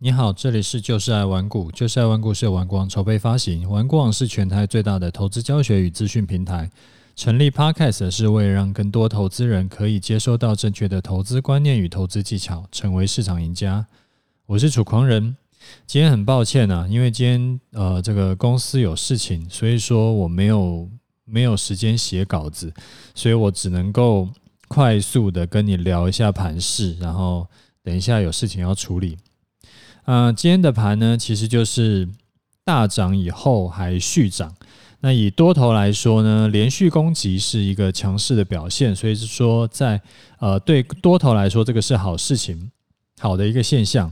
你好，这里是就是爱玩股，就是爱玩股是由玩光筹备发行，玩光是全台最大的投资教学与资讯平台。成立 Podcast 是为了让更多投资人可以接收到正确的投资观念与投资技巧，成为市场赢家。我是楚狂人，今天很抱歉啊，因为今天呃这个公司有事情，所以说我没有没有时间写稿子，所以我只能够快速的跟你聊一下盘势，然后。等一下有事情要处理，呃，今天的盘呢，其实就是大涨以后还续涨。那以多头来说呢，连续攻击是一个强势的表现，所以是说在呃对多头来说，这个是好事情，好的一个现象。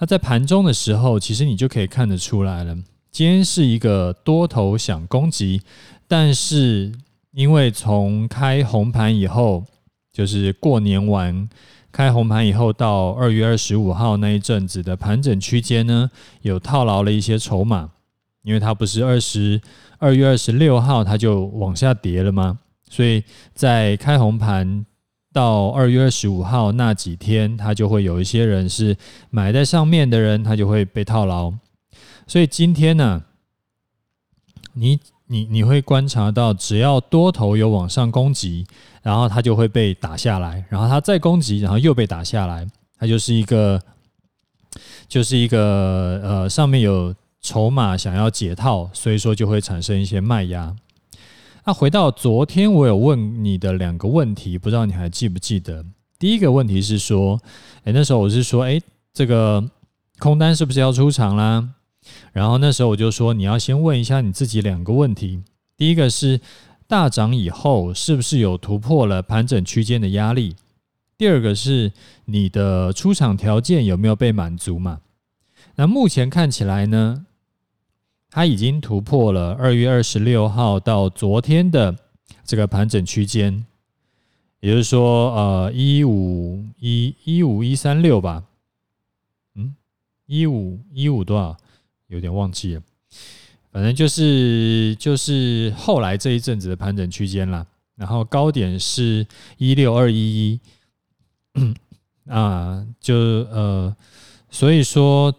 那在盘中的时候，其实你就可以看得出来了，今天是一个多头想攻击，但是因为从开红盘以后，就是过年完。开红盘以后，到二月二十五号那一阵子的盘整区间呢，有套牢了一些筹码，因为它不是二十二月二十六号它就往下跌了吗？所以在开红盘到二月二十五号那几天，它就会有一些人是买在上面的人，他就会被套牢。所以今天呢，你你你会观察到，只要多头有往上攻击。然后它就会被打下来，然后它再攻击，然后又被打下来，它就是一个，就是一个呃，上面有筹码想要解套，所以说就会产生一些卖压。那回到昨天，我有问你的两个问题，不知道你还记不记得？第一个问题是说，诶，那时候我是说，诶，这个空单是不是要出场啦？然后那时候我就说，你要先问一下你自己两个问题，第一个是。大涨以后，是不是有突破了盘整区间的压力？第二个是你的出场条件有没有被满足嘛？那目前看起来呢，它已经突破了二月二十六号到昨天的这个盘整区间，也就是说，呃，一五一一五一三六吧，嗯，一五一五多少？有点忘记了。反正就是就是后来这一阵子的盘整区间啦，然后高点是一六二一一，啊，就呃，所以说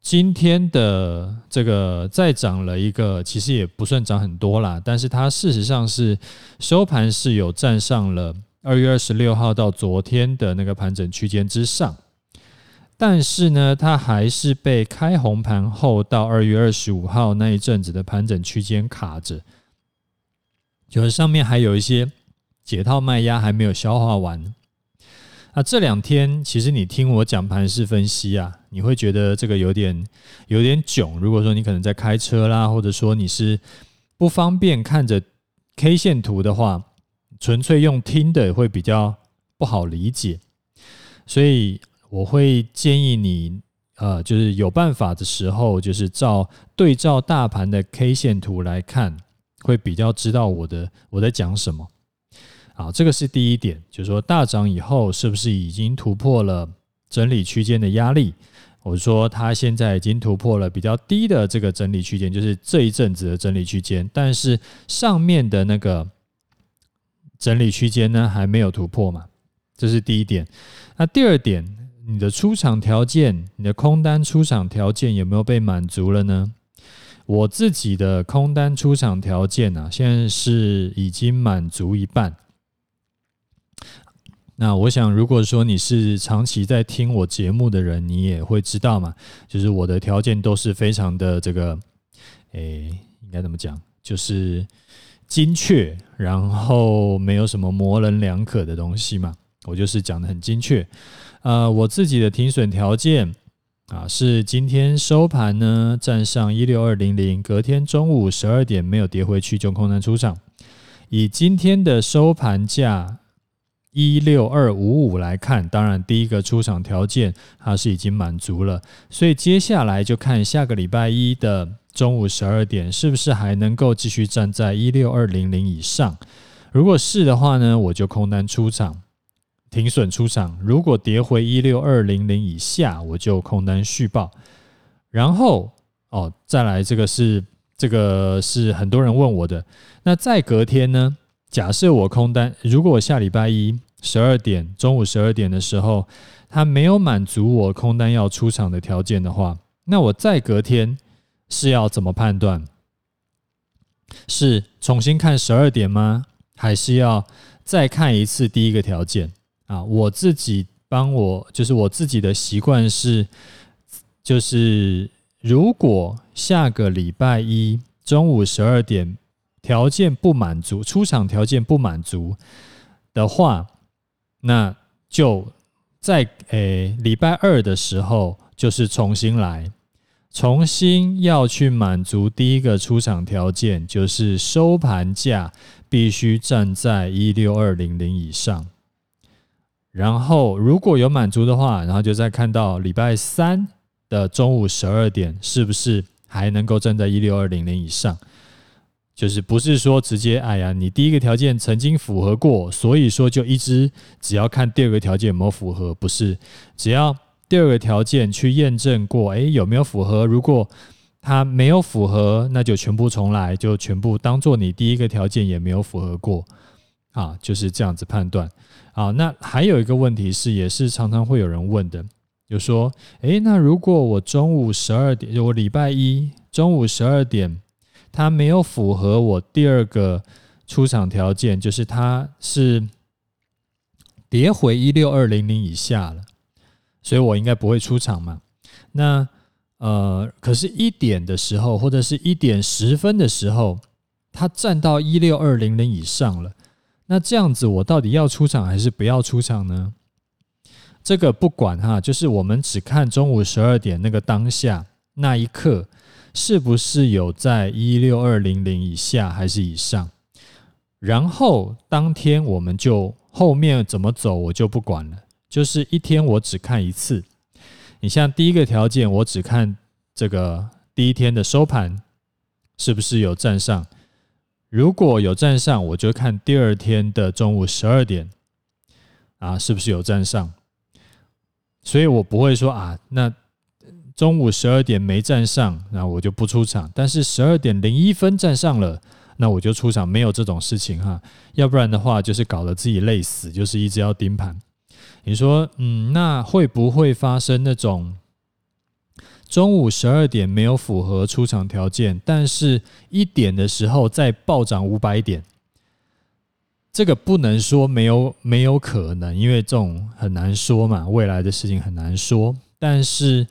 今天的这个再涨了一个，其实也不算涨很多啦，但是它事实上是收盘是有站上了二月二十六号到昨天的那个盘整区间之上。但是呢，它还是被开红盘后到二月二十五号那一阵子的盘整区间卡着，就是上面还有一些解套卖压还没有消化完。那这两天其实你听我讲盘势分析啊，你会觉得这个有点有点囧。如果说你可能在开车啦，或者说你是不方便看着 K 线图的话，纯粹用听的会比较不好理解，所以。我会建议你，呃，就是有办法的时候，就是照对照大盘的 K 线图来看，会比较知道我的我在讲什么。好，这个是第一点，就是说大涨以后是不是已经突破了整理区间的压力？我说它现在已经突破了比较低的这个整理区间，就是这一阵子的整理区间，但是上面的那个整理区间呢，还没有突破嘛？这是第一点。那第二点。你的出场条件，你的空单出场条件有没有被满足了呢？我自己的空单出场条件啊，现在是已经满足一半。那我想，如果说你是长期在听我节目的人，你也会知道嘛，就是我的条件都是非常的这个，诶，应该怎么讲？就是精确，然后没有什么模棱两可的东西嘛。我就是讲得很精确。呃，我自己的停损条件啊，是今天收盘呢站上一六二零零，隔天中午十二点没有跌回去就空单出场。以今天的收盘价一六二五五来看，当然第一个出场条件它是已经满足了，所以接下来就看下个礼拜一的中午十二点是不是还能够继续站在一六二零零以上。如果是的话呢，我就空单出场。停损出场，如果跌回一六二零零以下，我就空单续报。然后哦，再来这个是这个是很多人问我的。那再隔天呢？假设我空单，如果我下礼拜一十二点中午十二点的时候，它没有满足我空单要出场的条件的话，那我再隔天是要怎么判断？是重新看十二点吗？还是要再看一次第一个条件啊？我自己帮我就是我自己的习惯是，就是如果下个礼拜一中午十二点条件不满足，出场条件不满足的话。那就在诶礼拜二的时候，就是重新来，重新要去满足第一个出场条件，就是收盘价必须站在一六二零零以上。然后如果有满足的话，然后就再看到礼拜三的中午十二点，是不是还能够站在一六二零零以上？就是不是说直接，哎呀，你第一个条件曾经符合过，所以说就一直只要看第二个条件有没有符合，不是，只要第二个条件去验证过，哎，有没有符合？如果它没有符合，那就全部重来，就全部当做你第一个条件也没有符合过，啊，就是这样子判断。啊，那还有一个问题是，也是常常会有人问的，就说，哎，那如果我中午十二点，我礼拜一中午十二点。它没有符合我第二个出场条件，就是它是跌回一六二零零以下了，所以我应该不会出场嘛。那呃，可是，一点的时候或者是一点十分的时候，它站到一六二零零以上了。那这样子，我到底要出场还是不要出场呢？这个不管哈，就是我们只看中午十二点那个当下那一刻。是不是有在一六二零零以下还是以上？然后当天我们就后面怎么走我就不管了，就是一天我只看一次。你像第一个条件，我只看这个第一天的收盘是不是有站上，如果有站上，我就看第二天的中午十二点啊，是不是有站上？所以我不会说啊，那。中午十二点没站上，那我就不出场。但是十二点零一分站上了，那我就出场。没有这种事情哈，要不然的话就是搞得自己累死，就是一直要盯盘。你说，嗯，那会不会发生那种中午十二点没有符合出场条件，但是一点的时候再暴涨五百点？这个不能说没有没有可能，因为这种很难说嘛，未来的事情很难说。但是。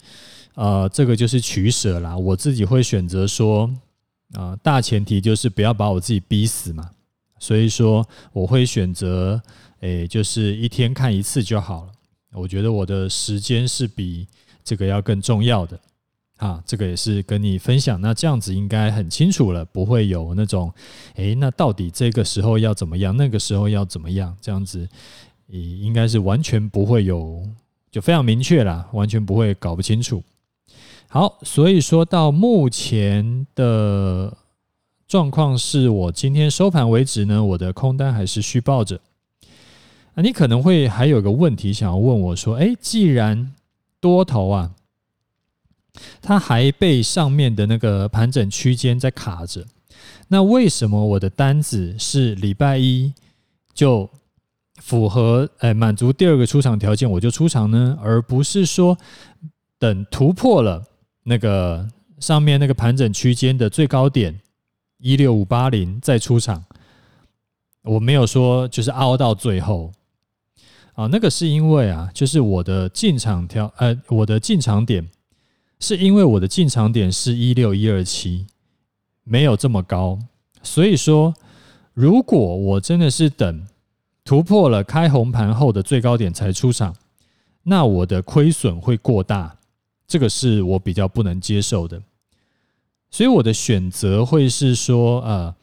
呃，这个就是取舍啦。我自己会选择说，啊、呃，大前提就是不要把我自己逼死嘛。所以说，我会选择，诶，就是一天看一次就好了。我觉得我的时间是比这个要更重要的。啊，这个也是跟你分享。那这样子应该很清楚了，不会有那种，诶，那到底这个时候要怎么样，那个时候要怎么样？这样子，应该是完全不会有，就非常明确啦，完全不会搞不清楚。好，所以说到目前的状况是，我今天收盘为止呢，我的空单还是续抱着。那你可能会还有个问题想要问我说，哎，既然多头啊，它还被上面的那个盘整区间在卡着，那为什么我的单子是礼拜一就符合，哎，满足第二个出场条件我就出场呢？而不是说等突破了？那个上面那个盘整区间的最高点一六五八零再出场，我没有说就是凹到最后啊，那个是因为啊，就是我的进场条呃，我的进场点是因为我的进场点是一六一二七，没有这么高，所以说如果我真的是等突破了开红盘后的最高点才出场，那我的亏损会过大。这个是我比较不能接受的，所以我的选择会是说，呃，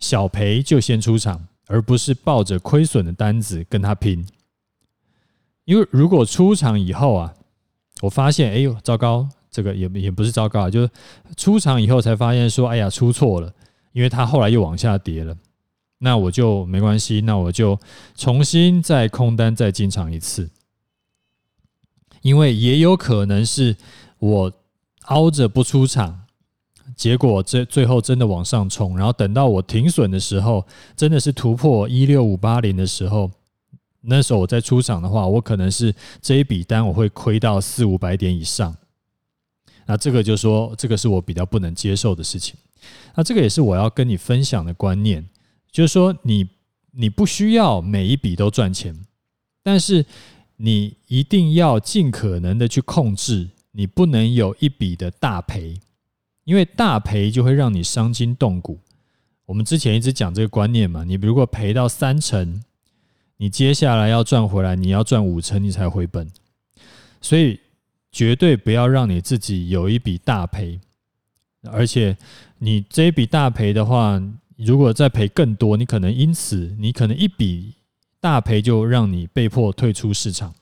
小赔就先出场，而不是抱着亏损的单子跟他拼。因为如果出场以后啊，我发现，哎呦，糟糕，这个也也不是糟糕，就是出场以后才发现说，哎呀，出错了，因为它后来又往下跌了，那我就没关系，那我就重新再空单再进场一次。因为也有可能是我凹着不出场，结果这最后真的往上冲，然后等到我停损的时候，真的是突破一六五八零的时候，那时候我在出场的话，我可能是这一笔单我会亏到四五百点以上。那这个就说，这个是我比较不能接受的事情。那这个也是我要跟你分享的观念，就是说你你不需要每一笔都赚钱，但是你一定要尽可能的去控制，你不能有一笔的大赔，因为大赔就会让你伤筋动骨。我们之前一直讲这个观念嘛，你如果赔到三成，你接下来要赚回来，你要赚五成，你才回本。所以绝对不要让你自己有一笔大赔，而且你这一笔大赔的话，如果再赔更多，你可能因此你可能一笔大赔就让你被迫退出市场。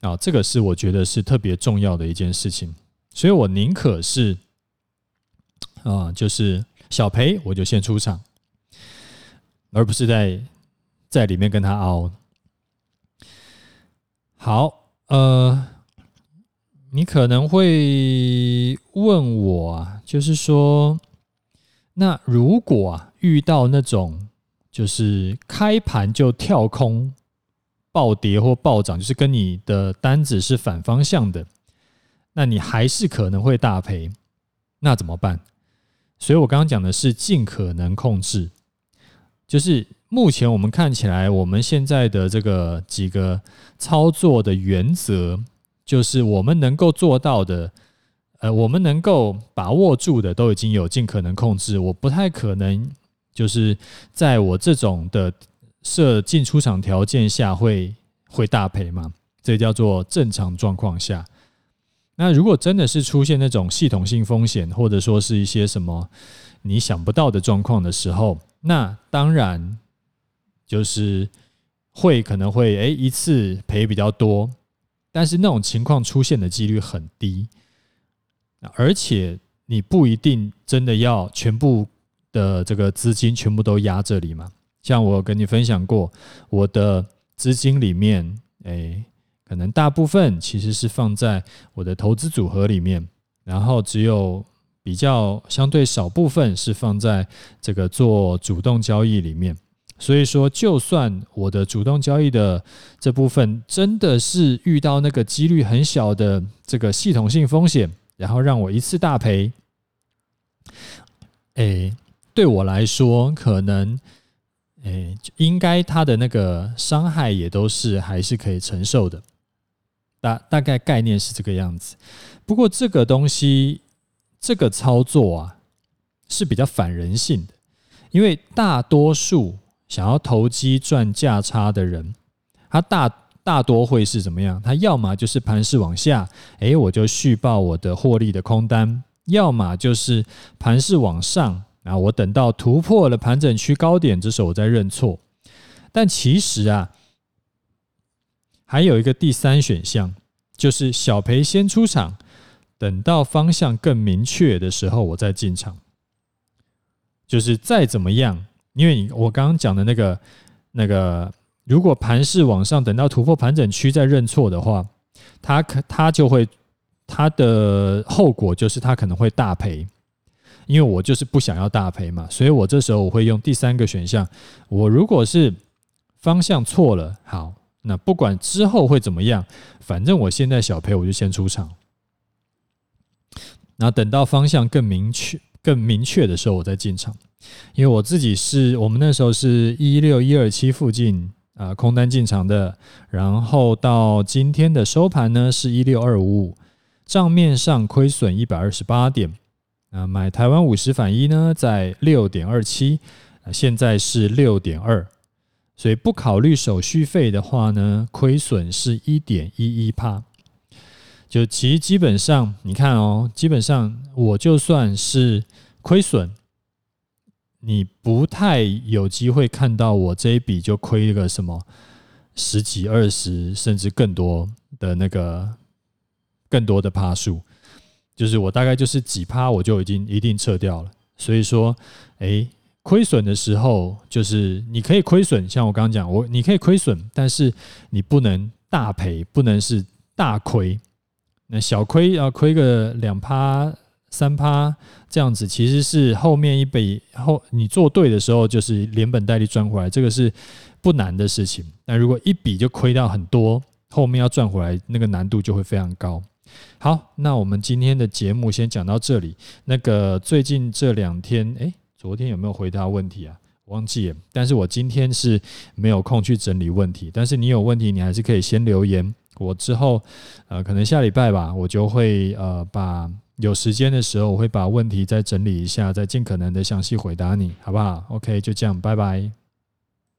啊，这个是我觉得是特别重要的一件事情，所以我宁可是啊，就是。小赔我就先出场，而不是在在里面跟他凹。好，呃，你可能会问我啊，就是说，那如果啊遇到那种就是开盘就跳空暴跌或暴涨，就是跟你的单子是反方向的，那你还是可能会大赔，那怎么办？所以我刚刚讲的是尽可能控制，就是目前我们看起来，我们现在的这个几个操作的原则，就是我们能够做到的，呃，我们能够把握住的，都已经有尽可能控制。我不太可能就是在我这种的设进出场条件下会会大赔嘛，这叫做正常状况下。那如果真的是出现那种系统性风险，或者说是一些什么你想不到的状况的时候，那当然就是会可能会诶一次赔比较多，但是那种情况出现的几率很低，而且你不一定真的要全部的这个资金全部都压这里嘛。像我跟你分享过，我的资金里面诶。可能大部分其实是放在我的投资组合里面，然后只有比较相对少部分是放在这个做主动交易里面。所以说，就算我的主动交易的这部分真的是遇到那个几率很小的这个系统性风险，然后让我一次大赔，诶，对我来说可能。诶，应该它的那个伤害也都是还是可以承受的，大大概概念是这个样子。不过这个东西，这个操作啊是比较反人性的，因为大多数想要投机赚价差的人，他大大多会是怎么样？他要么就是盘势往下，诶，我就续报我的获利的空单；要么就是盘势往上。然后我等到突破了盘整区高点，这时候我再认错。但其实啊，还有一个第三选项，就是小赔先出场，等到方向更明确的时候，我再进场。就是再怎么样，因为你我刚刚讲的那个那个，如果盘势往上，等到突破盘整区再认错的话，它可它就会它的后果就是它可能会大赔。因为我就是不想要大赔嘛，所以我这时候我会用第三个选项。我如果是方向错了，好，那不管之后会怎么样，反正我现在小赔，我就先出场。那等到方向更明确、更明确的时候，我再进场。因为我自己是我们那时候是一六一二七附近啊空单进场的，然后到今天的收盘呢是一六二五五，账面上亏损一百二十八点。啊，买台湾五十反一呢，在六点二七，现在是六点二，所以不考虑手续费的话呢，亏损是一点一一趴。就其实基本上，你看哦，基本上我就算是亏损，你不太有机会看到我这一笔就亏个什么十几、二十，甚至更多的那个更多的趴数。就是我大概就是几趴我就已经一定撤掉了，所以说，诶，亏损的时候就是你可以亏损，像我刚刚讲，我你可以亏损，但是你不能大赔，不能是大亏，那小亏要亏个两趴三趴这样子，其实是后面一笔后你做对的时候就是连本带利赚回来，这个是不难的事情。但如果一笔就亏掉很多，后面要赚回来，那个难度就会非常高。好，那我们今天的节目先讲到这里。那个最近这两天，诶，昨天有没有回答问题啊？忘记了。但是我今天是没有空去整理问题。但是你有问题，你还是可以先留言。我之后，呃，可能下礼拜吧，我就会呃，把有时间的时候，我会把问题再整理一下，再尽可能的详细回答你，好不好？OK，就这样，拜拜。